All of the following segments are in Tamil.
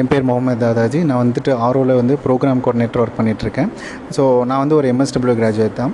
என் பேர் முகமது தாதாஜி. நான் வந்துட்டு ஆர்ஓவில் வந்து ப்ரோக்ராம் கோஆர்டினேட்டர் ஒர்க் பண்ணிகிட்ருக்கேன் ஸோ நான் வந்து ஒரு எம்எஸ்டபிள்யூ கிராஜுவேட் தான்.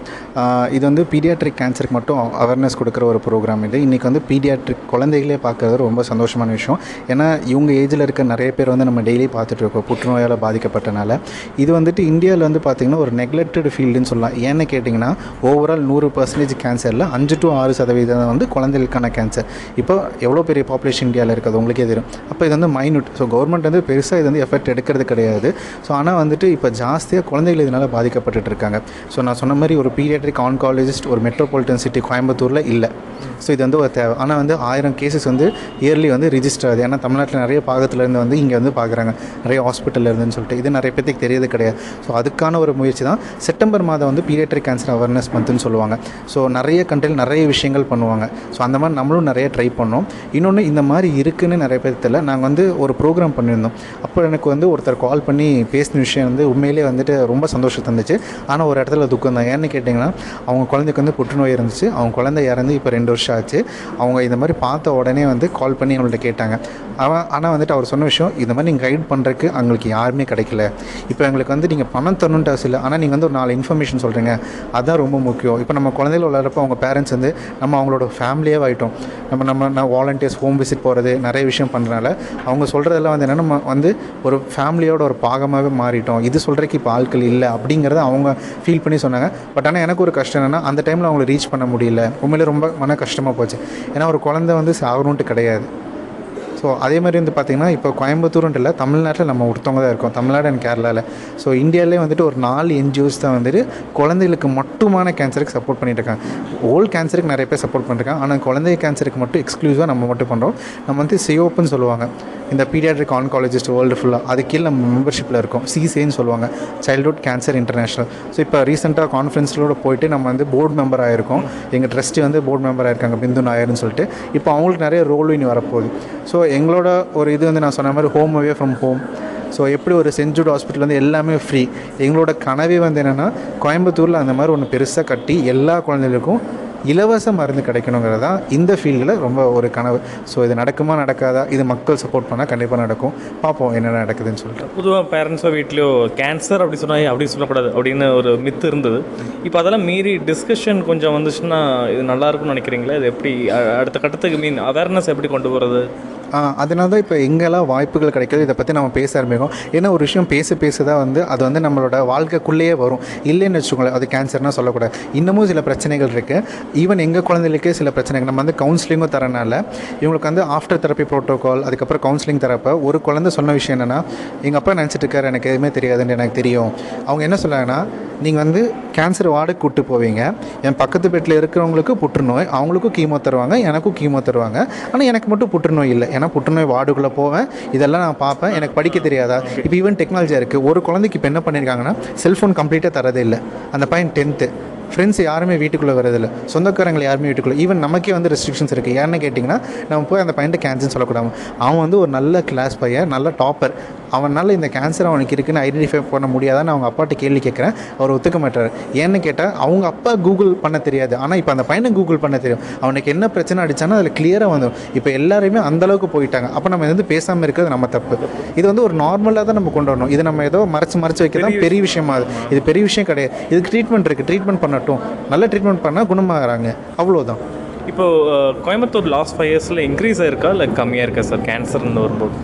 இது வந்து பீடியாட்ரிக் கேன்சருக்கு மட்டும் அவேர்னஸ் கொடுக்குற ஒரு ப்ரோக்ராம் இது. இன்றைக்கி வந்து பீடியாட்ரிக் குழந்தைகளே பார்க்குறது ரொம்ப சந்தோஷமான விஷயம். ஏன்னா இவங்க ஏஜில் இருக்க நிறைய பேர் வந்து நம்ம டெய்லி பார்த்துட்ருக்கோம் புற்றுநோயால் பாதிக்கப்பட்டனால. இது வந்துட்டு இந்தியாவில் வந்து பார்த்திங்கன்னா ஒரு நெக்லெக்டட் ஃபீல்டுன்னு சொல்லலாம். ஏன்னு கேட்டிங்கன்னா ஓவரால் நூறு பர்சன்டேஜ் கேன்சரில் அஞ்சு டு ஆறு சதவீதம் வந்து குழந்தைகளுக்கான கேன்சர் இப்போ எவ்வளோ பெரிய பாப்புலேஷன் இந்தியாவில் இருக்குது? உங்களுக்கே தெரியும். அப்போ இது வந்து மைனூட் ஸோ கவர்மெண்ட் வந்து பெருசாக இது வந்து எஃபெக்ட் எடுக்கிறது கிடையாது. ஸோ ஆனால் வந்துட்டு இப்போ ஜாஸ்தியாக குழந்தைகள் இதனால் பாதிக்கப்பட்டுட்டு இருக்காங்க. ஸோ நான் சொன்ன மாதிரி ஒரு பீடியாட்ரிக் ஆன்காலஜிஸ்ட் ஒரு மெட்ரோபாலிட்டன் சிட்டி கோயம்புத்தூரில் இல்லை. ஸோ இது வந்து ஒரு தேவை. ஆனால் வந்து ஆயிரம் கேசஸ் வந்து இயர்லி வந்து ரிஜிஸ்டர் ஆகுது. ஏன்னா தமிழ்நாட்டில் நிறைய பாகத்துலேருந்து வந்து இங்கே வந்து பார்க்குறாங்க நிறைய ஹாஸ்பிட்டல் இருந்துன்னு சொல்லிட்டு. இது நிறைய பேத்துக்கு தெரியாது கிடையாது. ஸோ அதுக்கான ஒரு முயற்சி தான். செப்டம்பர் மாதம் வந்து பீடியாட்ரிக் கேன்சர் அவேர்னஸ் மந்த்னு சொல்லுவாங்க. ஸோ நிறைய கண்ட்ரியில் நிறைய விஷயங்கள் பண்ணுவாங்க. ஸோ அந்த மாதிரி நம்மளும் நிறைய ட்ரை பண்ணோம். இன்னொன்று இந்த மாதிரி இருக்குன்னு நிறைய பேர் தெரியல. நாங்கள் வந்து ஒரு ப்ரோக்ராம் பண்ணியிருந்தோம். அப்போ எனக்கு வந்து ஒருத்தர் கால் பண்ணி பேசின விஷயம் வந்து உண்மையிலே வந்துட்டு ரொம்ப சந்தோஷம் தந்துச்சு. ஆனால் ஒரு இடத்துல துக்கம் தான். ஏன்னு கேட்டிங்கன்னா அவங்க குழந்தைக்கு வந்து புற்றுநோய் இருந்துச்சு. அவங்க குழந்தை இறந்து இப்போ ரெண்டு வருஷம் ஆச்சு. அவங்க இந்த மாதிரி பார்த்த உடனே வந்து கால் பண்ணி அவங்கள்ட்ட கேட்டாங்க. அவன் ஆனால் வந்துட்டு அவர் சொன்ன விஷயம் இந்த மாதிரி நீங்கள் கைட் பண்ணுறதுக்கு அவங்களுக்கு யாருமே கிடைக்கல. இப்போ எங்களுக்கு வந்து நீங்கள் பணம் தரணுன்ட்டு அவசியம் இல்லை. ஆனால் நீங்கள் வந்து ஒரு நாலு இன்ஃபர்மேஷன் சொல்கிறீங்க அதுதான் ரொம்ப முக்கியம். இப்போ நம்ம குழந்தைகள் விளையாடுறப்போ அவங்க பேரண்ட்ஸ் வந்து நம்ம அவங்களோட ஃபேமிலியே ஆகிட்டோம் நம்ம நம்ம நான் வாலண்டியர்ஸ் ஹோம் விசிட் போகிறது நிறைய விஷயம் பண்ணுறனால அவங்க சொல்கிறதெல்லாம் வந்து என்னென்னா நம்ம வந்து ஒரு ஃபேமிலியோட ஒரு பாகமாகவே மாறிட்டோம். இது சொல்கிறதுக்கு இப்போ ஆட்கள் இல்லை அப்படிங்கிறத அவங்க ஃபீல் பண்ணி சொன்னாங்க. பட் ஆனால் எனக்கு ஒரு கஷ்டம் என்னென்னா அந்த டைமில் அவங்கள ரீச் பண்ண முடியல. உண்மையிலே ரொம்ப மன கஷ்டமாக போச்சு. ஏன்னா ஒரு குழந்தை வந்து சாகணுன்ட்டு கிடையாது. ஸோ அதே மாதிரி வந்து பார்த்திங்கன்னா இப்போ கோயம்புத்தூர்ன்ட்டு இல்லை தமிழ்நாட்டில் நம்ம ஒருத்தவங்க தான் இருக்கோம். தமிழ்நாடு அண்ட் கேரளாவில் ஸோ இந்தியாவிலே வந்துட்டு ஒரு நாலு என்ஜிஓஸ் தான் வந்துட்டு குழந்தைகளுக்கு மட்டுமான கேன்சருக்கு சப்போர்ட் பண்ணிட்டு இருக்காங்க. ஓல்ட் கேன்சருக்கு நிறைய பேர் சப்போர்ட் பண்ணிருக்காங்க ஆனால் குழந்தை கேன்சருக்கு மட்டும் எக்ஸ்க்ளூசிவாக நம்ம மட்டும் பண்ணுறோம் நம்ம வந்து சிஓப்புன்னு சொல்லுவாங்க. இந்த பீடியாட்ரிக் ஆன்காலஜிஸ்ட் வேர்ல்டு ஃபுல்லாக அது கீழே நம்ம மெம்பர்ஷிப்பில் இருக்கும். சிசேன்னு சொல்லுவாங்க. சைல்ட்ஹுட் கேன்சர் இன்டர்நேஷனல் ஸோ இப்போ ரீசெண்டாக கான்ஃபரன்ஸ்களோட போயிட்டு நம்ம வந்து போர்டு மெம்பர் ஆகிருக்கோம் எங்கள் ட்ரஸ்ட்டு வந்து போர்டு மெம்பர் ஆயிருக்காங்க. பிந்து நாயர்னு சொல்லிட்டு. இப்போ அவங்களுக்கு நிறைய ரோல் இனி வரப்போகுது. ஸோ எங்களோட ஒரு இது வந்து நான் சொன்ன மாதிரி home away from home so எப்படி ஒரு செஞ்சூட் ஹாஸ்பிட்டல் வந்து எல்லாமே ஃப்ரீ எங்களோட கனவே வந்து என்னென்னா கோயம்புத்தூரில் அந்த மாதிரி ஒன்று பெருசாக கட்டி எல்லா குழந்தைகளுக்கும் இலவச மருந்து கிடைக்கணுங்கிறது தான் இந்த ஃபீல்டில் ரொம்ப ஒரு கனவு. ஸோ இது நடக்குமா நடக்காதா? இது மக்கள் சப்போர்ட் பண்ணால் கண்டிப்பாக நடக்கும். பார்ப்போம் என்ன நடக்குதுன்னு சொல்லிட்டு. பொதுவாக பேரண்ட்ஸோ வீட்லேயோ கேன்சர் அப்படி சொன்னால் அப்படி சொல்லக்கூடாது அப்படின்னு ஒரு மித்து இருந்தது. இப்போ அதெல்லாம் மீறி டிஸ்கஷன் கொஞ்சம் வந்துச்சுன்னா இது நல்லா இருக்கும்னு நினைக்கிறீங்களா? இது எப்படி அடுத்த கட்டத்துக்கு மீன் அவேர்னஸ் எப்படி கொண்டு போகிறது அதனால தான் இப்போ எங்கெல்லாம் வாய்ப்புகள் கிடைக்கிது இதை பற்றி நம்ம பேச ஆரம்பிக்கும் ஏன்னா ஒரு விஷயம் பேச பேச தான் வந்து அது வந்து நம்மளோட வாழ்க்கைக்குள்ளேயே வரும். இல்லைன்னு வச்சுக்கோங்களேன் அது கேன்சர்னால் சொல்லக்கூடாது. இன்னமும் சில பிரச்சனைகள் இருக்குது ஈவன் எங்கள் குழந்தைகளுக்கே சில பிரச்சனைகள். நம்ம வந்து கவுன்சிலிங்கும் தரனால இவங்களுக்கு வந்து ஆஃப்டர் தெரப்பி ப்ரோட்டோக்கால் அதுக்கப்புறம் கவுன்சிலிங் தரப்போ ஒரு குழந்தை சொன்ன விஷயம் என்னென்னா எங்கள் அப்பா நினச்சிட்டு இருக்காரு எனக்கு எதுவுமே தெரியாதுன்னு எனக்கு தெரியும். அவங்க என்ன சொல்லாங்கன்னா நீங்கள் வந்து கேன்சர் வார்டுக்கு கூட்டு போவீங்க. என் பக்கத்து பெட்டில் இருக்கிறவங்களுக்கு புற்றுநோய் அவங்களுக்கும் கீமோ தருவாங்க எனக்கும் கீமோ தருவாங்க. ஆனால் எனக்கு மட்டும் புற்றுநோய் இல்லை. ஏன்னா புற்றுநோய் வார்டுக்குள்ளே போவேன். இதெல்லாம் நான் பார்ப்பேன். எனக்கு படிக்க தெரியாதா? இப்போ ஈவன் டெக்னாலஜியாக இருக்குது ஒரு குழந்தைக்கு இப்போ என்ன பண்ணியிருக்காங்கன்னா செல்ஃபோன் கம்ப்ளீட்டாக தரதே இல்லை. அந்த பையன் டென்த்து ஃப்ரெண்ட்ஸ் யாருமே வீட்டுக்குள்ளே வரதில்லை சொந்தக்காரங்களை யாருமே வீட்டுக்குள்ளே ஈவன் நமக்கே வந்து ரெஸ்ட்ரிக்ஷன்ஸ் இருக்குது ஏன்னு கேட்டிங்கன்னா நம்ம போய் அந்த பையன்ட்டு கேன்சர்னு சொல்லக்கூடாது. அவன் வந்து ஒரு நல்ல கிளாஸ் பையன் நல்ல டாப்பர் அவனால் இந்த கேன்சர் அவனுக்கு இருக்குன்னு ஐடென்டிஃபை பண்ண முடியாதான்னு அவங்க அப்பாட்ட கேள்வி கேட்குறேன். அவர் ஒத்துக்க மாட்டார். ஏன்னு கேட்டால் அவங்க அப்பா கூகுள் பண்ண தெரியாது. ஆனால் இப்போ அந்த பையனை கூகுள் பண்ண தெரியும். அவனுக்கு என்ன பிரச்சனை அடிச்சானோ அதில் கிளியராக வந்துடும் இப்போ எல்லாருமே அந்த அளவுக்கு போயிட்டாங்க. அப்போ நம்ம வந்து பேசாமல் இருக்கிறது நம்ம தப்பு. இது வந்து ஒரு நார்மலாக தான் நம்ம கொண்டு வரணும். இது நம்ம ஏதோ மறைச்சு மறைச்சு வைக்க தான் பெரிய விஷயமா. இது பெரிய விஷயம் கிடையாது. இதுக்கு ட்ரீட்மெண்ட் இருக்குது ட்ரீட்மெண்ட் பண்ணட்டும். நல்ல ட்ரீட்மெண்ட் பண்ணால் குணமாகறாங்க. அவ்வளோதான் இப்போது கோயம்புத்தூர் லாஸ்ட் ஃபைவ் இயர்ஸில் இன்க்ரீஸ் ஆயிருக்கா? இல்லை கம்மியாக இருக்கா சார் கேன்சர்னு வரும்போது?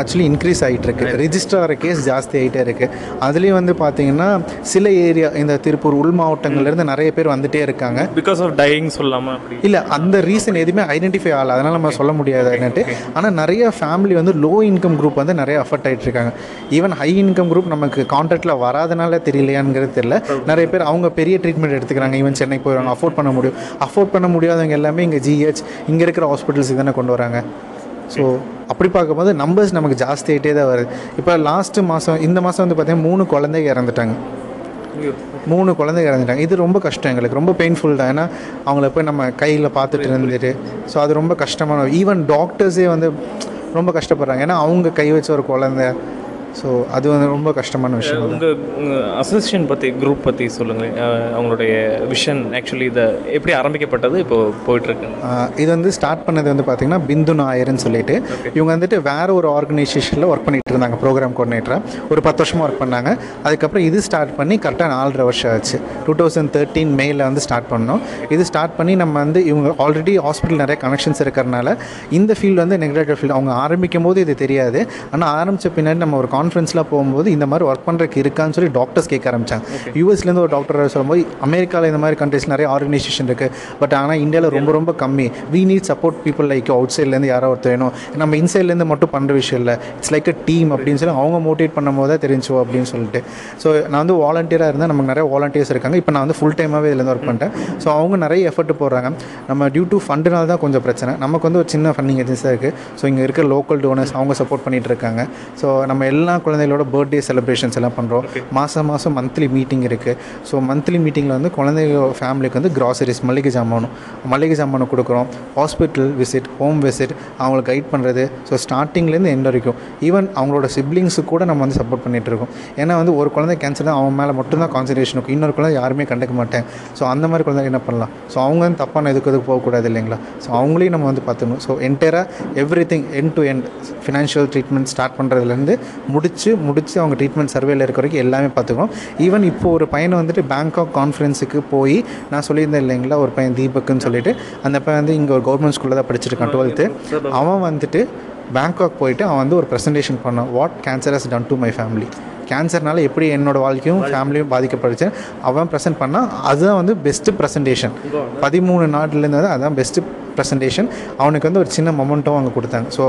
ஆக்சுவலி இன்க்ரீஸ் ஆகிட்டு இருக்கு ரிஜிஸ்டர் ஆகிற கேஸ் ஜாஸ்தி ஆகிட்டே இருக்குது அதுலேயும் வந்து பார்த்தீங்கன்னா சில ஏரியா இந்த திருப்பூர் உள் மாவட்டங்கள்லேருந்து நிறைய பேர் வந்துட்டே இருக்காங்க. பிகாஸ் ஆஃப் டையிங் சொல்லாமல் இல்லை அந்த ரீசன் எதுவுமே ஐடென்டிஃபை ஆகல. அதனால் நம்ம சொல்ல முடியாது என்னட்டு. ஆனால் நிறைய ஃபேமிலி வந்து லோ இன்கம் குரூப் வந்து நிறைய அஃபெக்ட் ஆகிட்டு இருக்காங்க. ஈவன் ஹை இன்கம் குரூப் நமக்கு கான்ட்ராக்டில் வராதனால தெரியலையாங்கிறது தெரியல. நிறைய பேர் அவங்க பெரிய ட்ரீட்மெண்ட் எடுத்துக்கிறாங்க. ஈவன் சென்னைக்கு போயிடுவாங்க. அஃபோர்ட் பண்ண முடியும். அஃபோர்ட் பண்ண முடியாதவங்க எல்லாமே இங்கே ஜிஹெச் இங்கே இருக்கிற ஹாஸ்பிட்டல்ஸுக்கு தானே கொண்டு வராங்க. ஸோ அப்படி பார்க்கும்போது நம்பர்ஸ் நமக்கு ஜாஸ்தி ஆகிட்டே தான் வருது. இப்போ லாஸ்ட்டு மாதம் இந்த மாதம் வந்து பார்த்தீங்கன்னா மூணு குழந்தைங்க இறந்துட்டாங்க. மூணு குழந்தைங்க இறந்துட்டாங்க. இது ரொம்ப கஷ்டம் எங்களுக்கு. ரொம்ப பெயின்ஃபுல் தான். ஏன்னா அவங்கள போய் நம்ம கையில் பார்த்துட்டு இருந்துட்டு ஸோ அது ரொம்ப கஷ்டமான ஈவன் டாக்டர்ஸே வந்து ரொம்ப கஷ்டப்படுறாங்க. ஏன்னா அவங்க கை வச்ச ஒரு குழந்தை ஸோ அது வந்து ரொம்ப கஷ்டமான விஷயம் உங்கள் அசோசியேஷன் பற்றி குரூப் பற்றி சொல்லுங்களேன். அஹ், அவங்களுடைய விஷன் ஆக்சுவலி இதை எப்படி ஆரம்பிக்கப்பட்டது இப்போ போயிட்டுருக்கு? இது வந்து ஸ்டார்ட் பண்ணது வந்து பார்த்தீங்கன்னா பிந்து நாயர்னு சொல்லிட்டு. இவங்க வந்துட்டு வேற ஒரு ஆர்கனைசேஷனில் ஒர்க் பண்ணிட்டு இருந்தாங்க ப்ரோக்ராம் கோஆர்டினேட்டராக ஒரு பத்து வருஷமாக ஒர்க் பண்ணாங்க. அதுக்கப்புறம் இது ஸ்டார்ட் பண்ணி கரெக்டாக நாலரை வருஷம் ஆச்சு. டூ தௌசண்ட் தேர்ட்டீன் மேயில் வந்து ஸ்டார்ட் பண்ணோம். இது ஸ்டார்ட் பண்ணி நம்ம வந்து இவங்க ஆல்ரெடி ஹாஸ்பிட்டல் நிறைய கனெக்ஷன்ஸ் இருக்கிறனால இந்த ஃபீல்டு வந்து நெக்லேட்டட் ஃபீல்டு அவங்க ஆரம்பிக்கும் போது இது தெரியாது. ஆனால் ஆரம்பித்த பின்னாடி நம்ம ஒரு கான்ஃபரன்ஸ்லாம் போகும்போது இந்த மாதிரி ஒர்க் பண்ணுறதுக்கு இருக்கான்னு சொல்லி டாக்டர்ஸ் கேட்க ஆரம்பிச்சாங்க. யூஎஸ்லேருந்து ஒரு டாக்டர் சொல்லும்போது அமெரிக்காவில் இந்த மாதிரி கண்ட்ரிஸ் நிறைய ஆர்கனைசேஷன் இருக்குது பட் ஆனால் இந்தியாவில் ரொம்ப ரொம்ப கம்மி. We need support people like out சைட்லேருந்து யாரோ ஒருத்தர் வேணும். நம்ம இன்சைட்லேருந்து மட்டும் பண்ணுற விஷயம் இல்லை. இட்ஸ் லைக் அ டீம் அப்படின்னு சொல்லி அவங்க மோட்டிவேட் பண்ணும்போது தான் தெரிஞ்சோ அப்படின்னு சொல்லிட்டு. ஸோ நான் வந்து வாலண்டியராக இருந்தேன். நமக்கு நிறைய வாலண்டியர்ஸ் இருக்காங்க. இப்போ நான் வந்து ஃபுல் டைமாகவே இதுலேருந்து ஒர்க் பண்ணிட்டேன் ஸோ அவங்க நிறைய எஃபர்ட் போடுறாங்க. நம்ம டியூ டு ஃபண்டுனால தான் கொஞ்சம் பிரச்சனை. நமக்கு வந்து ஒரு சின்ன ஃபண்டிங் ஏஜென்சியாக இருக்குது ஸோ இங்கே இருக்க லோக்கல் டோனர்ஸ் அவங்க சப்போர்ட் பண்ணிட்டு இருக்காங்க. ஸோ நம்ம எல்லா குழந்தைகளோட பர்த்டே செலிப்ரேஷன்ஸ் எல்லாம் பண்ணுறோம் மாதம் மாதம் மந்த்லி மீட்டிங் இருக்குது ஸோ மந்த்லி மீட்டிங்கில் வந்து குழந்தைங்க ஃபேமிலிக்கு வந்து கிராசரிஸ் மளிகை சாமானும் மளிகை சாமானும் கொடுக்குறோம். ஹாஸ்பிட்டல் விசிட் ஹோம் விசிட் அவங்களை கைட் பண்ணுறது ஸோ ஸ்டார்டிங்லேருந்து எண்ட் வரைக்கும். ஈவன் அவங்களோட சிப்ளிங்ஸுக்கு கூட நம்ம வந்து சப்போர்ட் பண்ணிட்டு இருக்கோம். ஏன்னா வந்து ஒரு குழந்தை கேன்சர் அவன் மேலே மட்டும்தான் கான்சன்ட்ரேஷன் இருக்கும். இன்னொரு குழந்தை யாருமே கண்டுக்க மாட்டேன். ஸோ அந்த மாதிரி குழந்தை என்ன பண்ணலாம்? ஸோ அவங்க வந்து தப்பான எதுக்கு எதுக்கு போகக்கூடாது இல்லைங்களா? ஸோ அவங்களையும் நம்ம வந்து பார்த்துக்கணும். So என்டையராக everything end to end financial treatment start பண்ணுறதுலேருந்து முடிச்சு முடிச்சு அவங்க ட்ரீட்மெண்ட் சர்வேல இருக்க வரைக்கும் எல்லாமே பார்த்துக்கணும் ஈவன் இப்போ ஒரு பையனை வந்துட்டு பேங்காக் கான்ஃபரன்ஸுக்கு போய் நான் சொல்லியிருந்தேன் இல்லைங்களா ஒரு பையன் தீபக்குன்னு சொல்லிட்டு. அந்த பையன் வந்து இங்கே ஒரு கவர்மெண்ட் ஸ்கூலில் தான் படிச்சிருக்கான் டுவெல்த்து அவன் வந்துட்டு பேங்காக் போயிட்டு அவன் வந்து ஒரு ப்ரெசன்டேஷன் பண்ணான். What cancer has done to my family கேன்சர்னால எப்படி என்னோட வாழ்க்கையும் ஃபேமிலியும் பாதிக்கப்படுச்சு அவன் ப்ரெசென்ட் பண்ணால் அதுதான் வந்து பெஸ்ட்டு ப்ரெசன்டேஷன் பதிமூணு நாட்டிலேருந்து அதுதான் பெஸ்ட்டு ப்ரெசன்டேஷன் அவனுக்கு வந்து ஒரு சின்ன மொமெண்ட்டும் அவங்க கொடுத்தாங்க. ஸோ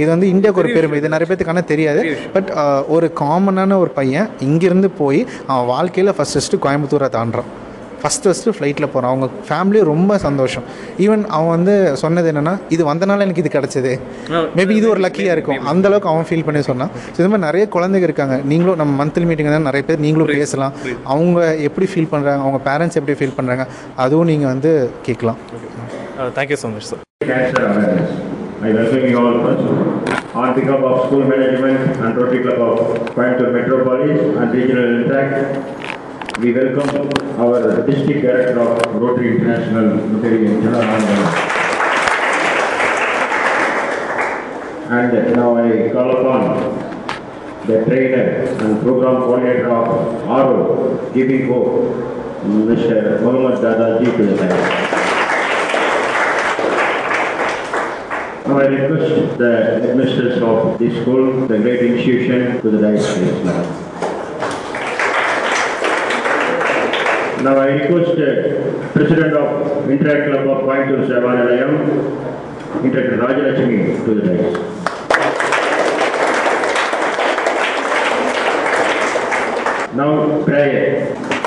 இது வந்து இந்தியாவுக்கு ஒரு பெருமை. இது நிறைய பேத்துக்கான தெரியாது. பட் ஒரு காமனான ஒரு பையன் இங்கேருந்து போய் அவன் வாழ்க்கையில் ஃபஸ்ட் ஃபஸ்ட்டு கோயம்புத்தூரை தாண்டுறான். ஃபஸ்ட்டு ஃபஸ்ட்டு ஃப்ளைட்டில் போகிறான் அவங்க ஃபேமிலி ரொம்ப சந்தோஷம். ஈவன் அவன் வந்து சொன்னது என்னென்னா இது வந்தனால எனக்கு இது கிடச்சிது. மேபி இது ஒரு லக்கியாக இருக்கும். அந்த அளவுக்கு அவன் ஃபீல் பண்ணி சொன்னான். ஸோ இது மாதிரி நிறைய குழந்தைங்க இருக்காங்க. நீங்களும் நம்ம மந்த்லி மீட்டிங் தான் நிறைய பேர் நீங்களும் பேசலாம். அவங்க எப்படி ஃபீல் பண்ணுறாங்க அவங்க பேரண்ட்ஸ் எப்படி ஃபீல் பண்ணுறாங்க அதுவும் நீங்கள் வந்து கேட்கலாம். Thank you so much sir. I welcome you all first. On behalf of school management and Rotary Club of Coimbatore Metropolis and Regional Interact, we welcome our District Director of Rotary International, Muteri. And now I call upon the trainer and program coordinator of RO, Giving Mr. Mohammad Dadaji to the side. I request the administrators of this school, the great institution, to the dais please now. Now I request uh, President of Interact Club of Coimbatore Savanalayam, Interact Rajalakshmi to the dais. Now prayer.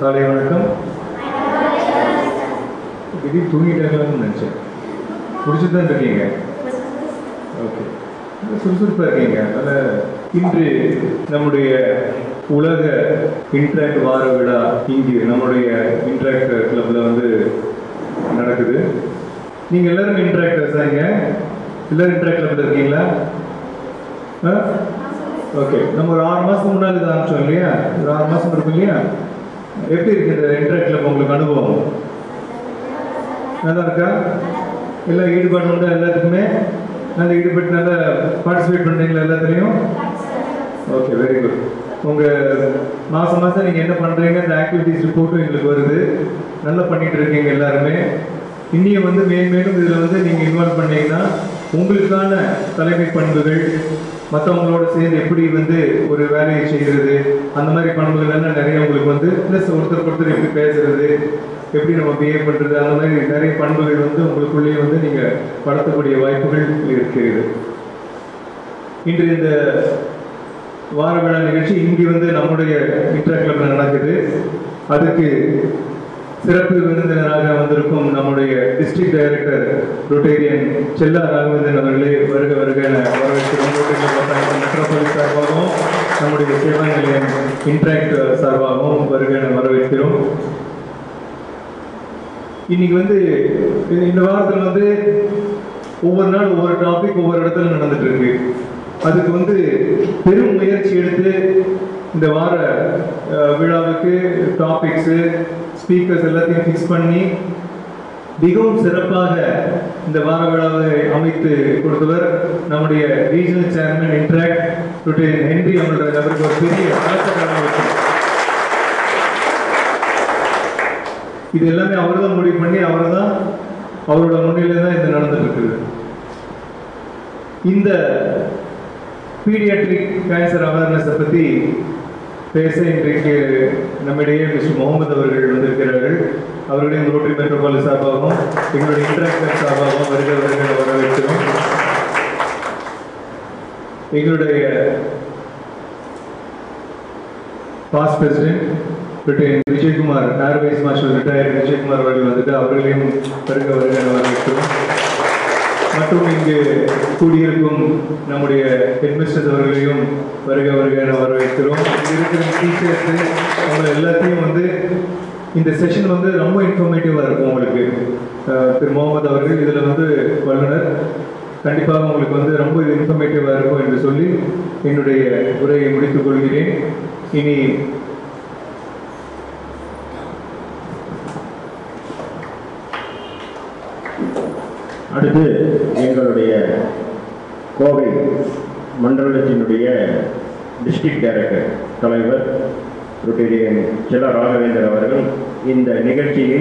காலை வணக்கம். இது தூங்கிட்டாங்களான்னு நினச்சேன். பிடிச்சிட்டு தான் இருக்கீங்க? ஓகே. சுறுசுறுப்பாக இருக்கீங்க. அதனால் இன்று நம்முடைய உலக இன்ட்ராக்ட் வார விழா இங்கு நம்முடைய இன்ட்ராக்ட் கிளப்பில் வந்து நடக்குது. நீங்கள் எல்லோரும் இன்ட்ராக்டர்ஸ் தாங்க எல்லோரும் இன்ட்ராக்ட் கிளப்பில் இருக்கீங்களா? ஆ? ஓகே. நம்ம ஒரு ஆறு மாதம் முன்னாடி தான் ஆரம்பிச்சோம் இல்லையா? ஒரு ஆறு மாதம் இருக்கும் இல்லையா? எப்படி இருக்கு இந்த இன்ட்ராக்ட் கிளப் உங்களுக்கு அனுபவம்? நல்லா இருக்கா? எல்லாம் ஈடுபாடு உண்டு எல்லாத்துக்குமே? நல்லா ஈடுபட்டு நல்லா பார்ட்டிசிபேட் பண்ணுறீங்களா எல்லாத்துலேயும்? ஓகே வெரி குட் உங்கள் மாதம் மாதம் நீங்கள் என்ன பண்ணுறீங்க அந்த ஆக்டிவிட்டிஸ் ரிப்போர்ட்டும் எங்களுக்கு வருது. நல்லா பண்ணிட்டு இருக்கீங்க எல்லாருமே. இன்னும் வந்து மேன்மேலும் இதில் வந்து நீங்கள் இன்வால்வ் பண்ணீங்கன்னா உங்களுக்கான தலைமை பண்புகள் மற்றவங்களோட சேர்ந்து எப்படி வந்து ஒரு வேலையை செய்கிறது அந்த மாதிரி பண்புகள் எல்லாம் நிறைய உங்களுக்கு வந்து ப்ளஸ் ஒருத்தர் ஒருத்தர் எப்படி பேசுறது எப்படி நம்ம பிஹேவ் பண்ணுறது அந்த மாதிரி நிறைய பண்புகள் வந்து உங்களுக்குள்ளேயே வந்து நீங்கள் வளர்த்தக்கூடிய வாய்ப்புகள் இருக்கிறது. இன்று இந்த வார விழா நிகழ்ச்சி இங்கே வந்து நம்முடைய இன்டர் நடக்குது. அதுக்கு சிறப்பு விருந்தினராக வந்திருக்கும் நம்முடைய டிஸ்ட்ரிக்ட் டைரக்டர் ரொட்டேரியன் செல்லா ராகவேந்திரன் அவர்களே வருக வருக என வரவேற்கிறோம் மெட்ரோபாலிஸ் சார்பாகவும் நம்முடைய சேவா நிலையம் இன்ட்ராக்ட் சார்பாகவும் வருக என வரவேற்கிறோம். இன்னைக்கு வந்து இந்த- வாரத்தில் வந்து ஒவ்வொரு நாள் ஒவ்வொரு டாபிக் ஒவ்வொரு இடத்துல நடந்துட்டு இருக்கு. அதுக்கு வந்து பெரும் முயற்சி எடுத்து இந்த வார விழாவுக்கு டாபிக்ஸு ஸ்பீக்கர்ஸ் எல்லாத்தையும் ஃபிக்ஸ் பண்ணி மிகவும் சிறப்பாக இந்த வார விழாவை அமைத்து கொடுத்தவர் நம்முடைய regional chairman interact lieutenant Henry அவர்களுடைய அவருக்கு ஒரு பெரிய பாராட்டுக்களை இது எல்லாமே அவர் தான் முடிவு பண்ணி அவர் தான் அவரோட முன்னிலையில் தான் இது நடந்துட்டு இருக்குது. இந்த பீடியாட்ரிக் கேன்சர் அவேர்னஸை பற்றி பேச இன்றைக்கு நம்மிடையே மிஸ்டர் முகமது அவர்கள் வந்திருக்கிறார்கள். அவர்களையும் ரோட்டரி மெட்ரோபாலி சார்பாகவும் எங்களுடைய இன்டராக்டர் சார்பாகவும் வருகிறவர்கள் வரவேற்கிறோம். எங்களுடைய past president retire Vijayakumar air vice marshal retire Vijayakumar அவர்கள் வந்துட்டு அவர்களையும் வருக வருக வரவேற்கிறோம். மற்றும் இங்கு கூடியிருக்கும் நம்முடைய ஹெட்மிஸ்டர் அவர்களையும் வருக வருக என வரவேற்கிறோம். இருக்கிற டீச்சர்ஸு அவங்க எல்லாத்தையும் வந்து இந்த செஷன் வந்து ரொம்ப இன்ஃபர்மேட்டிவாக இருக்கும் உங்களுக்கு. திரு முகமது அவர்கள் இதில் வந்து வல்லுநர். கண்டிப்பாக உங்களுக்கு வந்து ரொம்ப இன்ஃபர்மேட்டிவாக இருக்கும் என்று சொல்லி என்னுடைய உரையை முடித்துக் கொள்கிறேன். இனி அடுத்து எங்களுடைய கோவை மண்டலத்தினுடைய டிஸ்ட்ரிக்ட் டைரக்டர் தலைவர் ரொட்டேரியன் செல்ல ராகவேந்தர் அவர்கள் இந்த நிகழ்ச்சியை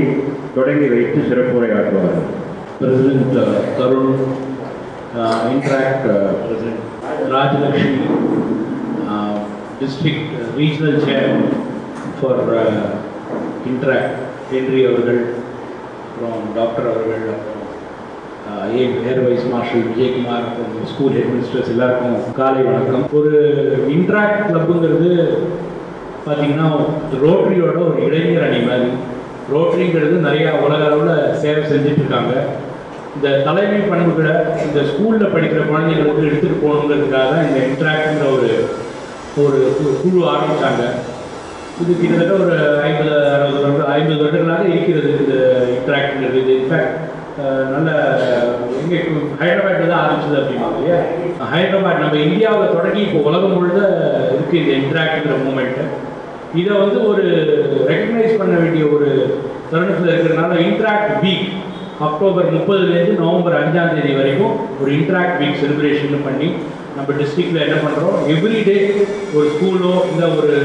தொடங்கி வைத்து சிறப்புரையாற்றுவார்கள் president Tarun uh, interact president uh, Interact district regional chair for District Henry uh, அவர்கள் அப்புறம் டாக்டர் அவர்கள் அப்புறம் air vice marshal Vijayakumar school headmistress எல்லாருக்கும் காலை வணக்கம். ஒரு இன்ட்ராக்ட் கிளப்புங்கிறது பார்த்தீங்கன்னா ரோட்ரியோட ஒரு இளைஞர் அணி மாதிரி. ரோட்ரிங்கிறது நிறையா உலக அளவில் சேவை செஞ்சுட்டு இருக்காங்க இந்த தலைமை பண்புகளை இந்த ஸ்கூலில் படிக்கிற குழந்தைங்களுக்கு எடுத்துகிட்டு போகணுங்கிறதுக்காக இந்த இன்ட்ராக்ட்ங்கிற ஒரு ஒரு குழு ஆரம்பித்தாங்க இது கிட்டத்தட்ட ஒரு ஐம்பது அறுபது வருடம் ஐம்பது வருடங்களாக இருக்கிறது இந்த இன்ட்ராக்ட்ங்கிறது. இது இன்ஃபேக்ட் நல்ல எங்கே ஹைதராபாத்தில் தான் ஆரம்பிச்சது அப்படின்னாங்க இல்லையா ஹைதராபாத் நம்ம இந்தியாவில் தொடங்கி இப்போ உலகம் முழுத இருக்குது இந்த இன்ட்ராக்ட்ங்கிற மூமெண்ட்டு இதை வந்து ஒரு ரெக்கக்னைஸ் பண்ண வேண்டிய ஒரு தருணத்தில் இருக்கிறதுனால இன்ட்ராக்ட் வீக் அக்டோபர் முப்பதுலேருந்து நவம்பர் அஞ்சாம் தேதி வரைக்கும் ஒரு இன்ட்ராக்ட் வீக் செலிப்ரேஷன் பண்ணி நம்ம டிஸ்ட்ரிக்டில் என்ன பண்ணுறோம் எவ்ரிடே ஒரு ஸ்கூலோ இல்லை ஒரு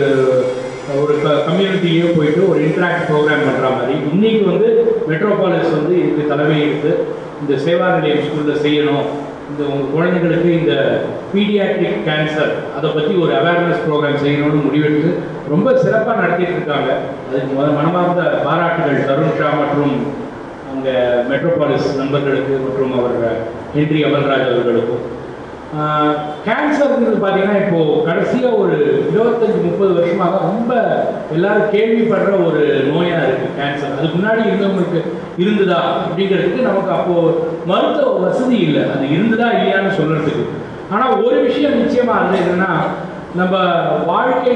ஒரு கம்யூனிட்டியோ போயிட்டு ஒரு இன்ட்ராக்ட் ப்ரோக்ராம் பண்ணுற மாதிரி. இன்றைக்கி வந்து மெட்ரோ தலைமை எடுத்து இந்த சேவா நிலையம் ஸ்கூலில் செய்யணும். இந்த உங்கள் குழந்தைகளுக்கு இந்த பீடியாட்ரிக் கேன்சர் அதை பற்றி ஒரு அவேர்னஸ் ப்ரோக்ராம் செய்யணும்னு முடிவெடுத்து ரொம்ப சிறப்பாக நடத்திட்டு இருக்காங்க. அதுக்கு முத மனமார்ந்த பாராட்டுகள் தருண் ஷா மற்றும் அங்கே மெட்ரோபாலிஸ் நண்பர்களுக்கு மற்றும் அவர் ஹென்றி அமல்ராஜ் அவர்களுக்கும். கேன்சர்ங்கிறது பார்த்தீங்கன்னா இப்போது கடைசியாக ஒரு இருபத்தஞ்சி முப்பது வருஷமாக ரொம்ப எல்லாரும் கேள்விப்படுற ஒரு நோயாக இருக்குது கேன்சர் அதுக்கு முன்னாடி இருந்தவங்களுக்கு இருந்ததா அப்படிங்கிறதுக்கு நமக்கு அப்போது மருத்துவ வசதி இல்லை. அது இருந்ததா இல்லையான்னு சொல்கிறதுக்கு ஆனால் ஒரு விஷயம் நிச்சயமாக இருந்தது என்னன்னா நம்ம வாழ்க்கை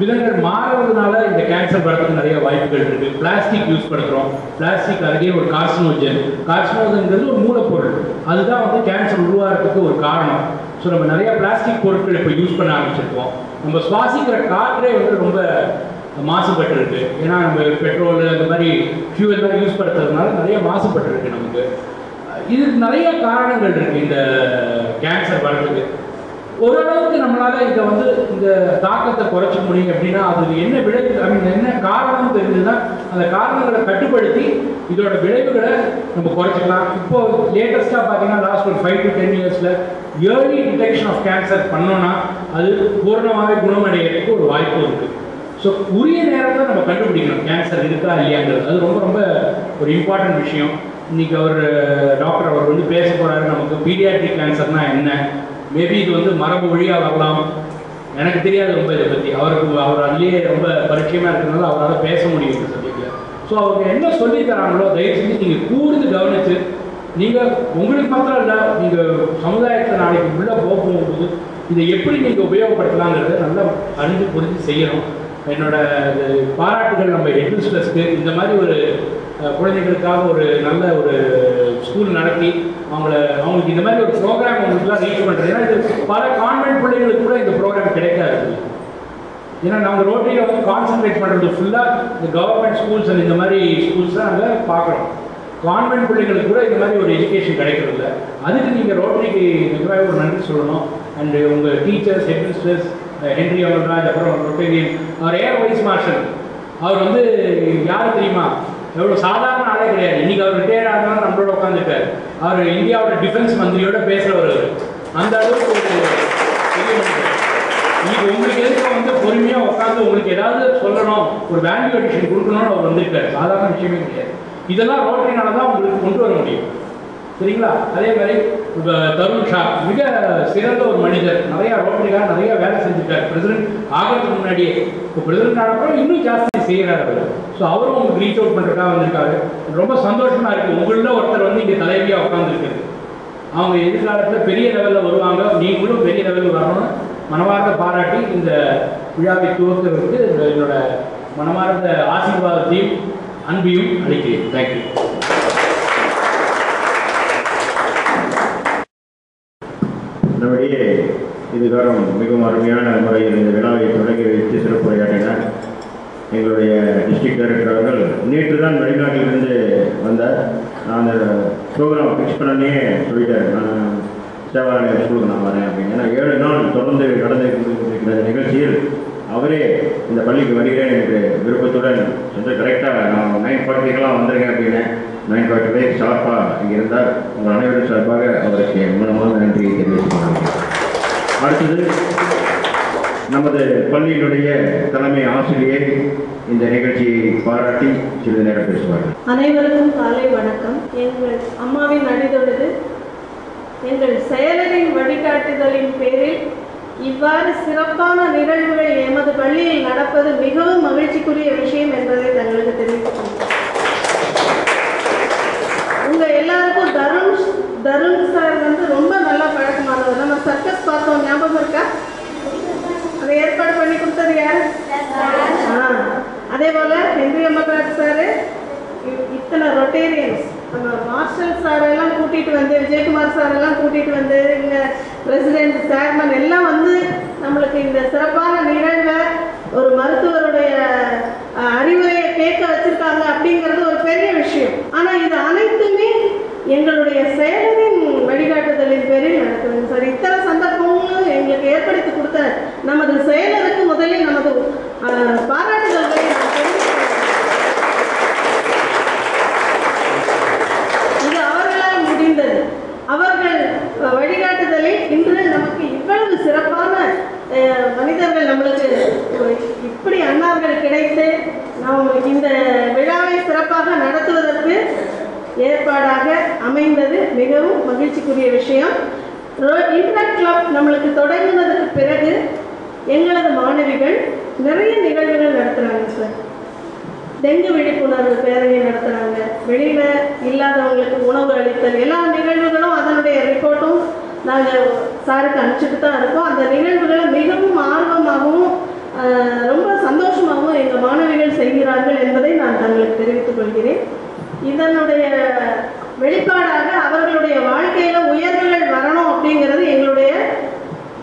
விதங்கள் மாறுறதுனால இந்த கேன்சர் வரதுக்கு நிறைய வாய்ப்புகள் இருக்குது பிளாஸ்டிக் யூஸ் பண்ணுறோம் பிளாஸ்டிக் அருகே ஒரு கார்சினோஜன் கார்சினோஜன்கிறது ஒரு மூலப்பொருள். அதுதான் வந்து கேன்சர் உருவாகிறதுக்கு ஒரு காரணம். ஸோ நம்ம நிறைய பிளாஸ்டிக் பொருட்கள் இப்போ யூஸ் பண்ண ஆரம்பிச்சிருக்கோம். நம்ம சுவாசிக்கிற காற்றே வந்து ரொம்ப மாசுபட்டிருக்கு. ஏன்னா நம்ம பெட்ரோல் அந்த மாதிரி ஃபியூவல்லாம் யூஸ் பண்ணுறதுனால நிறைய மாசுபட்டிருக்கு நமக்கு. இதுக்கு நிறைய காரணங்கள் இருக்குது இந்த கேன்சர் வரதுக்கு ஓரளவுக்கு நம்மளால இதை வந்து இந்த தாக்கத்தை குறைச்சிக்க முடியும் அப்படின்னா அது என்ன விளைவு ஐ மீன் என்ன காரணம் தெரிஞ்சுன்னா அந்த காரணங்களை கட்டுப்படுத்தி இதோட விளைவுகளை நம்ம குறைச்சிக்கலாம். இப்போ லேட்டஸ்ட்டாக பார்த்தீங்கன்னா லாஸ்ட் ஒரு ஃபைவ் டு டென் இயர்ஸில் ஏர்லி டிடெக்ஷன் ஆஃப் கேன்சர் பண்ணோன்னா அது பூர்ணமாக குணமடைகிறதுக்கு ஒரு வாய்ப்பு இருக்குது ஸோ உரிய நேரத்தில் நம்ம கண்டுபிடிக்கணும் கேன்சர் இருக்கா இல்லையாங்கிறது. அது ரொம்ப ரொம்ப ஒரு இம்பார்ட்டன்ட் விஷயம். இன்னைக்கு அவர் டாக்டர் அவர் வந்து பேச போகிறாரு நமக்கு பீடியாட்ரிக் கேன்சர்னா என்ன? மேபி இது வந்து மரபு வழியாக வரலாம். எனக்கு தெரியாது ரொம்ப இதை பற்றி அவருக்கு அவர் அதுலேயே ரொம்ப பரிச்சயமாக இருக்கிறதுனால அவரால் பேச முடியும் இந்த சப்ஜெக்டில் ஸோ அவங்க என்ன சொல்லி தராங்களோ தயவு செஞ்சு நீங்கள் கூர்ந்து கவனித்து நீங்கள் உங்களுக்கு மாத்திரம் இல்லை நீங்கள் சமுதாயத்தில் நாளைக்கு உள்ளே போகும்போது இதை எப்படி நீங்கள் உபயோகப்படுத்தலாங்கிறத நல்லா அறிந்து புரிஞ்சு செய்யணும். என்னோட இது பாராட்டுகள் நம்ம ஹெட்மிஸ்ட்ரஸ்க்கு இந்த மாதிரி ஒரு குழந்தைகளுக்காக ஒரு நல்ல ஒரு ஸ்கூல் நடத்தி அவங்கள அவங்களுக்கு இந்த மாதிரி ஒரு ப்ரோக்ராம் அவங்களுக்குலாம் ரீச் பண்ணுறது ஏன்னா இது பல கான்வென்ட் பிள்ளைங்களுக்கு கூட இந்த ப்ரோக்ராம் கிடைக்காது. ஏன்னா நம்ம ரோட்டரியில் வந்து கான்சென்ட்ரேட் பண்ணுறது ஃபுல்லாக இந்த கவர்மெண்ட் ஸ்கூல்ஸ் அண்ட் இந்த மாதிரி ஸ்கூல்ஸ் தான் நாங்கள் பார்க்குறோம். கான்வென்ட் பிள்ளைங்களுக்கு கூட இந்த மாதிரி ஒரு எஜுகேஷன் கிடைக்கிறது அதுக்கு நீங்கள் ரோட்டரிக்கு நிஜமாக ஒரு நன்றி சொல்லணும். அண்டு உங்கள் டீச்சர்ஸ் ஹெட்மிஸ்டர்ஸ் ஹென்ரி அமல்ராஜ் அப்புறம் ரொட்டேரியன் அவர் ஏர் வைஸ் மார்ஷல் அவர் வந்து யார் தெரியுமா? எவ்வளோ சாதாரண ஆளே கிடையாது. இன்னைக்கு அவர் ரிட்டையர் ஆனாலும் நம்மளோட உட்காந்துருக்காரு அவர் இந்தியாவோட டிஃபென்ஸ் மந்திரியோட பேசுகிறவர் அந்த அளவுக்கு ஒரு இன்னைக்கு உங்களுக்கு எதுக்கு வந்து பொறுமையாக உட்காந்து உங்களுக்கு ஏதாவது சொல்லணும் ஒரு வேல்யூ அடிஷன் கொடுக்கணும்னு அவர் வந்திருக்காரு. சாதாரண விஷயமே கிடையாது. இதெல்லாம் ரோட்டரினால தான் உங்களுக்கு கொண்டு வர முடியும். சரிங்களா? அதே மாதிரி தருண் ஷா மிக சிறந்த ஒரு மனிதர். நிறைய ரோட்டரிக்காக நிறைய வேலை செஞ்சுட்டார் பிரசிடென்ட் ஆகிறதுக்கு முன்னாடியே இப்போ பிரசிடென்ட் ஆனப்பறம் இன்னும் ஜாஸ்தி செய்கிறார் அவர். ஸோ அவரும் உங்களுக்கு ரீச் அவுட் பண்ணுறதுக்காக வந்திருக்காரு. ரொம்ப சந்தோஷமாக இருக்குது உங்களில் ஒருத்தர் வந்து இங்கே தலைவியாக உட்காந்துருக்குது அவங்க எதிர்காலத்தில் பெரிய லெவலில் வருவாங்க. நீங்களும் பெரிய லெவலில் வரணும்னு மனமார்ந்த பாராட்டி இந்த விழாவை துவக்கிறதுக்கு என்னோட மனமார்ந்த ஆசீர்வாதத்தையும் அன்பையும் அளிக்கிறேன். தேங்க்யூ மற்றபடியே இதுகாரம் மிகவும் அருமையான முறையில் இந்த விழாவை தொடங்கி வைத்து சிறப்புரையாற்றினார் எங்களுடைய டிஸ்ட்ரிக்ட் டைரக்டர் அவர்கள் நேற்று தான் வெளிநாட்டிலிருந்து வந்தார். நான் அந்த ப்ரோக்ராம் ஃபிக்ஸ் பண்ணனே சொல்லிட்டார். நான் சேவாலய ஸ்கூலுக்கு நான் வரேன் அப்படின்னு. ஏன்னா ஏழு நாள் தொடர்ந்து நடந்து கொண்டிருக்கிற நிகழ்ச்சியில் அவரே இந்த பள்ளிக்கு வருகிறேன் என்று விருப்பத்துடன் சென்று கரெக்டாக நான் நைன் ஃபார்ட்டிக்கெலாம் வந்திருக்கேன் அப்படின்னு நான் ஃபார்ட்டி ஃபைவ் ஷார்ப்பாக இங்கே உங்கள் அனைவரும் சார்பாக அவருக்கு மனமான நன்றியை தெரிவித்துக் அடுத்தது நமது பள்ளியினுடைய தலைமை ஆசிரியர் இந்த நிகழ்ச்சியை பாராட்டி சிறிது நேரம் பேசுவார் அனைவருக்கும் காலை வணக்கம். எங்கள் அம்மாவின் அணிதொழுது எங்கள் செயலரின் வழிகாட்டுதலின் பேரில் இவ்வாறு சிறப்பான நிகழ்வுகள் எமது பள்ளியில் நடப்பது மிகவும் மகிழ்ச்சிக்குரிய விஷயம் என்பதை தங்களுக்கு தெரிவித்துக் கொள்கிறேன் உங்க எல்லாருக்கும் தருண் தருண் சார் வந்து ரொம்ப நல்லா பழக்கமானவர். நம்ம சர்க்கஸ் பார்த்தோம். ஞாபகம் இருக்கா? அதை ஏற்பாடு பண்ணி கொடுத்தது யாரு? ஆ, அதே போல ஹென்றி அமர்ராஜ் சாரு இத்தனை ரொட்டேரியன்ஸ். நம்ம மார்ஷல் சார் எல்லாம் கூட்டிட்டு வந்து விஜயகுமார் சார் எல்லாம் கூட்டிட்டு வந்து இங்க பிரசிடென்ட் சேர்மன் எல்லாம் வந்து நம்மளுக்கு இந்த சிறப்பான நிகழ்வை ஒரு மருத்துவருடைய அறிவுரையை கேட்க வச்சிருக்காங்க அப்படிங்கிறது ஒரு பெரிய விஷயம் ஆனா இது அனைத்துமே எங்களுடைய செயலரின் வழிகாட்டுதலின் பேரில் நடக்குதுங்க சார் இத்தனை சந்தர்ப்பமும் எங்களுக்கு ஏற்படுத்தி கொடுத்த நமது செயலருக்கு முதலில் நமது பாராட்டுதல்களை இது அவர்களால் முடிந்தது. அவர்கள் வழிகாட்டுதலை வழிகாட்டுதலில் இன்று நமக்கு இவ்வளவு சிறப்பான மனிதர்கள் நம்மளுக்கு இப்படி அன்னார்கள் கிடைத்து நாம் இந்த விழாவை சிறப்பாக நடத்துவது ஏற்பாடாக அமைந்தது மிகவும் மகிழ்ச்சிக்குரிய விஷயம். இன்டர் கிளப் நம்மளுக்கு தொடங்கினதுக்கு பிறகு எங்களது மாணவிகள் நிறைய நிகழ்வுகள் நடத்துகிறாங்க சார். டெங்கு விழிப்புணர்வு பேரணியை நடத்துகிறாங்க வெளியில் இல்லாதவங்களுக்கு உணவு அளித்தல் எல்லா நிகழ்வுகளும் அதனுடைய ரிப்போர்ட்டும் நாங்கள் சாருக்கு அனுப்பிச்சிட்டு தான் இருக்கோம். அந்த நிகழ்வுகளை மிகவும் ஆர்வமாகவும் ரொம்ப சந்தோஷமாகவும் எங்கள் மாணவிகள் செய்கிறார்கள் என்பதை நான் தங்களுக்கு தெரிவித்துக் கொள்கிறேன். இதனுடைய வெளிப்பாடாக அவர்களுடைய வாழ்க்கையில் உயர்வுகள் வரணும் அப்படிங்கிறது எங்களுடைய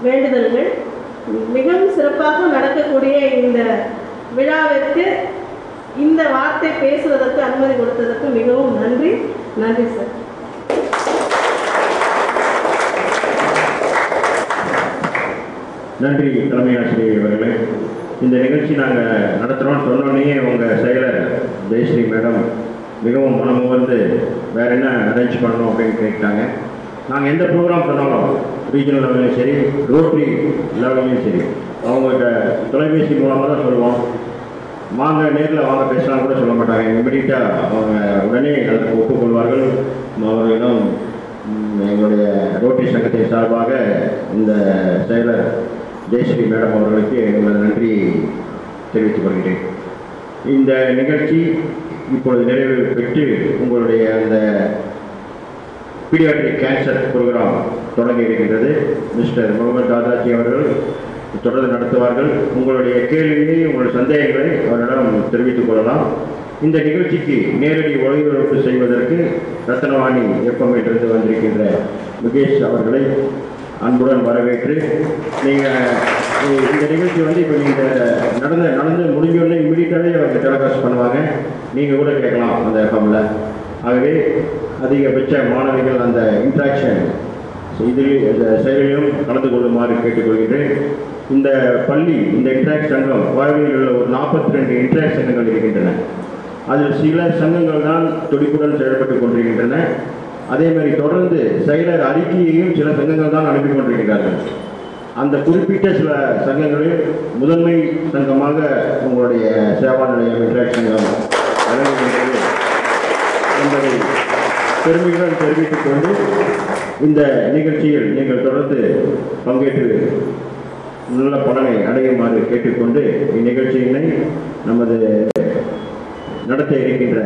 வேண்டுதல்கள். மிகவும் சிறப்பாக நடக்கக்கூடிய இந்த விழாவிற்கு இந்த வார்த்தை பேசுவதற்கு அனுமதி கொடுத்ததற்கு மிகவும் நன்றி. நன்றி சார். நன்றி தலைமை ஆசிரியர் அவர்களே. இந்த நிகழ்ச்சி நாங்கள் நடத்துகிறோம் சொன்னோடனே உங்கள் செயலர் ஜெயஸ்ரீ மேடம் மிகவும் நம்ம வந்து வேறு என்ன அரேஞ்ச் பண்ணணும் அப்படின்னு கேட்டாங்க. நாங்கள் எந்த ப்ரோக்ராம் சொன்னாலும் ரீஜனல் லெவல்லையும் சரி ரோட்ரி லெவல்லையும் சரி அவங்கள்ட்ட தொலைபேசி மூலமாக தான் சொல்லுவோம். வாங்க நேரில் வாங்க பேசலாம் கூட சொல்ல மாட்டாங்க. இமிடியட்டாக அவங்க உடனே அதற்கு ஒப்புக்கொள்வார்கள். அவர்களிடம் எங்களுடைய ரோட்டரி சங்கத்தின் சார்பாக இந்த செயலர் ஜெயஸ்ரீ மேடம் அவர்களுக்கு எங்களது நன்றி தெரிவித்துக் கொள்கிறேன். இந்த நிகழ்ச்சி இப்பொழுது நிறைவு பெற்று உங்களுடைய அந்த பீடியாட்ரிக் கேன்சர் ப்ரோக்ராம் தொடங்கி இருக்கின்றது. மிஸ்டர் முகமது தாதாஜி அவர்கள் தொடர்ந்து நடத்துவார்கள். உங்களுடைய கேள்வியை உங்கள் சந்தேகங்களை அவரிடம் தெரிவித்துக் கொள்ளலாம். இந்த நிகழ்ச்சிக்கு நேரடி ஒளிபரப்பு செய்வதற்கு ரத்னவாணி இருந்து வந்திருக்கின்ற முகேஷ் அவர்களை அன்புடன் வரவேற்று நீங்கள் இந்த நிகழ்ச்சி வந்து இப்போ நீங்கள் நடந்த நடந்து முடிஞ்சோடனே இமீடியட்டாகவே அவங்க டெலகாஸ்ட் பண்ணுவாங்க. நீங்கள் கூட கேட்கலாம் அந்த எஃப்எம்மில் ஆகவே அதிகபட்ச மாணவிகள் அந்த இன்ட்ராக்ஷன் இதில் இந்த செயலிலும் கலந்து கொள்ளுமாறு கேட்டுக்கொள்கின்றேன். இந்த பள்ளி இந்த இன்ட்ராக்ட் சங்கம் வாழ்வில் உள்ள ஒரு நாற்பத்தி ரெண்டு இன்ட்ராக்ட் சங்கங்கள் இருக்கின்றன. அதில் சில சங்கங்கள் தான் துடிப்புடன் செயல்பட்டு கொண்டிருக்கின்றன. அதே மாதிரி தொடர்ந்து செயலர் அறிக்கையையும் சில சங்கங்கள் தான் அனுப்பி கொண்டிருக்கிறார்கள் அந்த குறிப்பிட்ட சில சங்கங்களில் முதன்மை சங்கமாக உங்களுடைய சேவா நிலையம் இன்ட்ராக்ட் என்பதை பெருமையுடன் தெரிவித்துக் கொண்டு இந்த நிகழ்ச்சியில் நீங்கள் தொடர்ந்து பங்கேற்று நல்ல பலனை அடையுமாறு கேட்டுக்கொண்டு இந்நிகழ்ச்சியினை நமது நடத்த இருக்கின்ற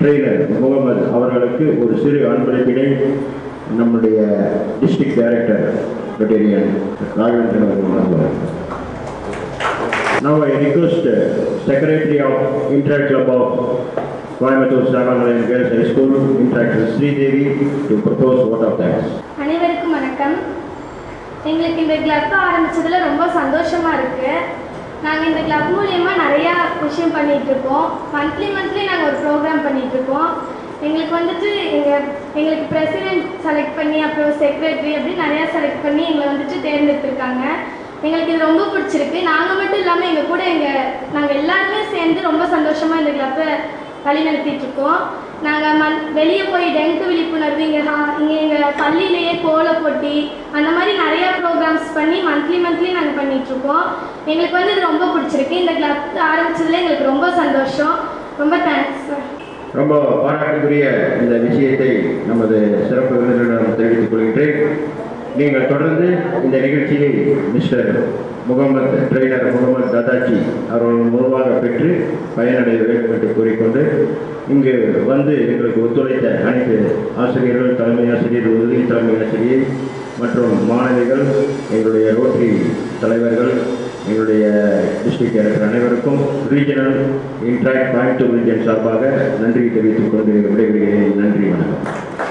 ட்ரெயினர் முகமது அவர்களுக்கு ஒரு சிறு அன்பளிப்பினை நம்முடைய டிஸ்ட்ரிக்ட் டைரக்டர் வெட்டேரியன் ராகவேந்திரன் அவர்கள். வழங்குவார் Now I request uh, Secretary of Interact Club of Coimbatore Saranayan Girls High School, Interact Sri Devi to propose vote of thanks. அனைவருக்கும் வணக்கம். எங்களுக்கு இந்த கிளப் ஆரம்பிச்சதுல ரொம்ப சந்தோஷமா இருக்கு. நாங்கள் இந்த கிளப் மூலயமா நிறையா விஷயம் பண்ணிகிட்ருக்கோம் இருக்கோம் மந்த்லி மந்த்லி நாங்கள் ஒரு ப்ரோக்ராம் பண்ணிகிட்ருக்கோம் எங்களுக்கு வந்துட்டு எங்கள் எங்களுக்கு பிரசிடென்ட் செலக்ட் பண்ணி அப்புறம் செக்ரட்டரி அப்படி நிறையா செலக்ட் பண்ணி எங்களை வந்துட்டு தேர்ந்தெடுத்திருக்காங்க. எங்களுக்கு இது ரொம்ப பிடிச்சிருக்கு. நாங்கள் மட்டும் இல்லாமல் எங்கள் கூட எங்கள் நாங்கள் எல்லாருமே சேர்ந்து ரொம்ப சந்தோஷமாக இந்த கிளப்பை வழி நடத்திட்டு இருக்கோம் நாங்கள் மண் வெளியே போய் டெங்கு விழிப்புணர்வு இங்கே இங்கே எங்கள் பள்ளியிலேயே கோலை போட்டி அந்த மாதிரி நிறைய ப்ரோக்ராம்ஸ் பண்ணி மந்த்லி மந்த்லி நாங்கள் பண்ணிகிட்ருக்கோம் எங்களுக்கு வந்து இது ரொம்ப பிடிச்சிருக்கு. இந்த கிளப் ஆரம்பித்ததில் எங்களுக்கு ரொம்ப சந்தோஷம். ரொம்ப தேங்க்ஸ் சார் ரொம்ப பாராட்டுக்குரிய இந்த விஷயத்தை நமது சிறப்பு விருந்தினரிடம் தெரிவித்துக் கொள்கின்றேன். நீங்கள் தொடர்ந்து இந்த நிகழ்ச்சியை மிஸ்டர் முகமது ட்ரெயினர் முகமது தாதாஜி அவர்கள் மூலமாக பெற்று பயனடைய வேண்டும் என்று கூறிக்கொண்டு இங்கு வந்து எங்களுக்கு ஒத்துழைத்த அனைத்து ஆசிரியர்கள் தலைமை ஆசிரியர் உதவி தலைமை ஆசிரியர் மற்றும் மாணவிகள் எங்களுடைய ரோட்டரி தலைவர்கள் எங்களுடைய டிஸ்ட்ரிக்ட் டைரக்டர் அனைவருக்கும் ரீஜனல் இன்ட்ராக்ட் பாயிண்ட் ரீஜன் சார்பாக நன்றி தெரிவித்துக் கொண்டு விடைபெறுகிறேன். நன்றி வணக்கம்.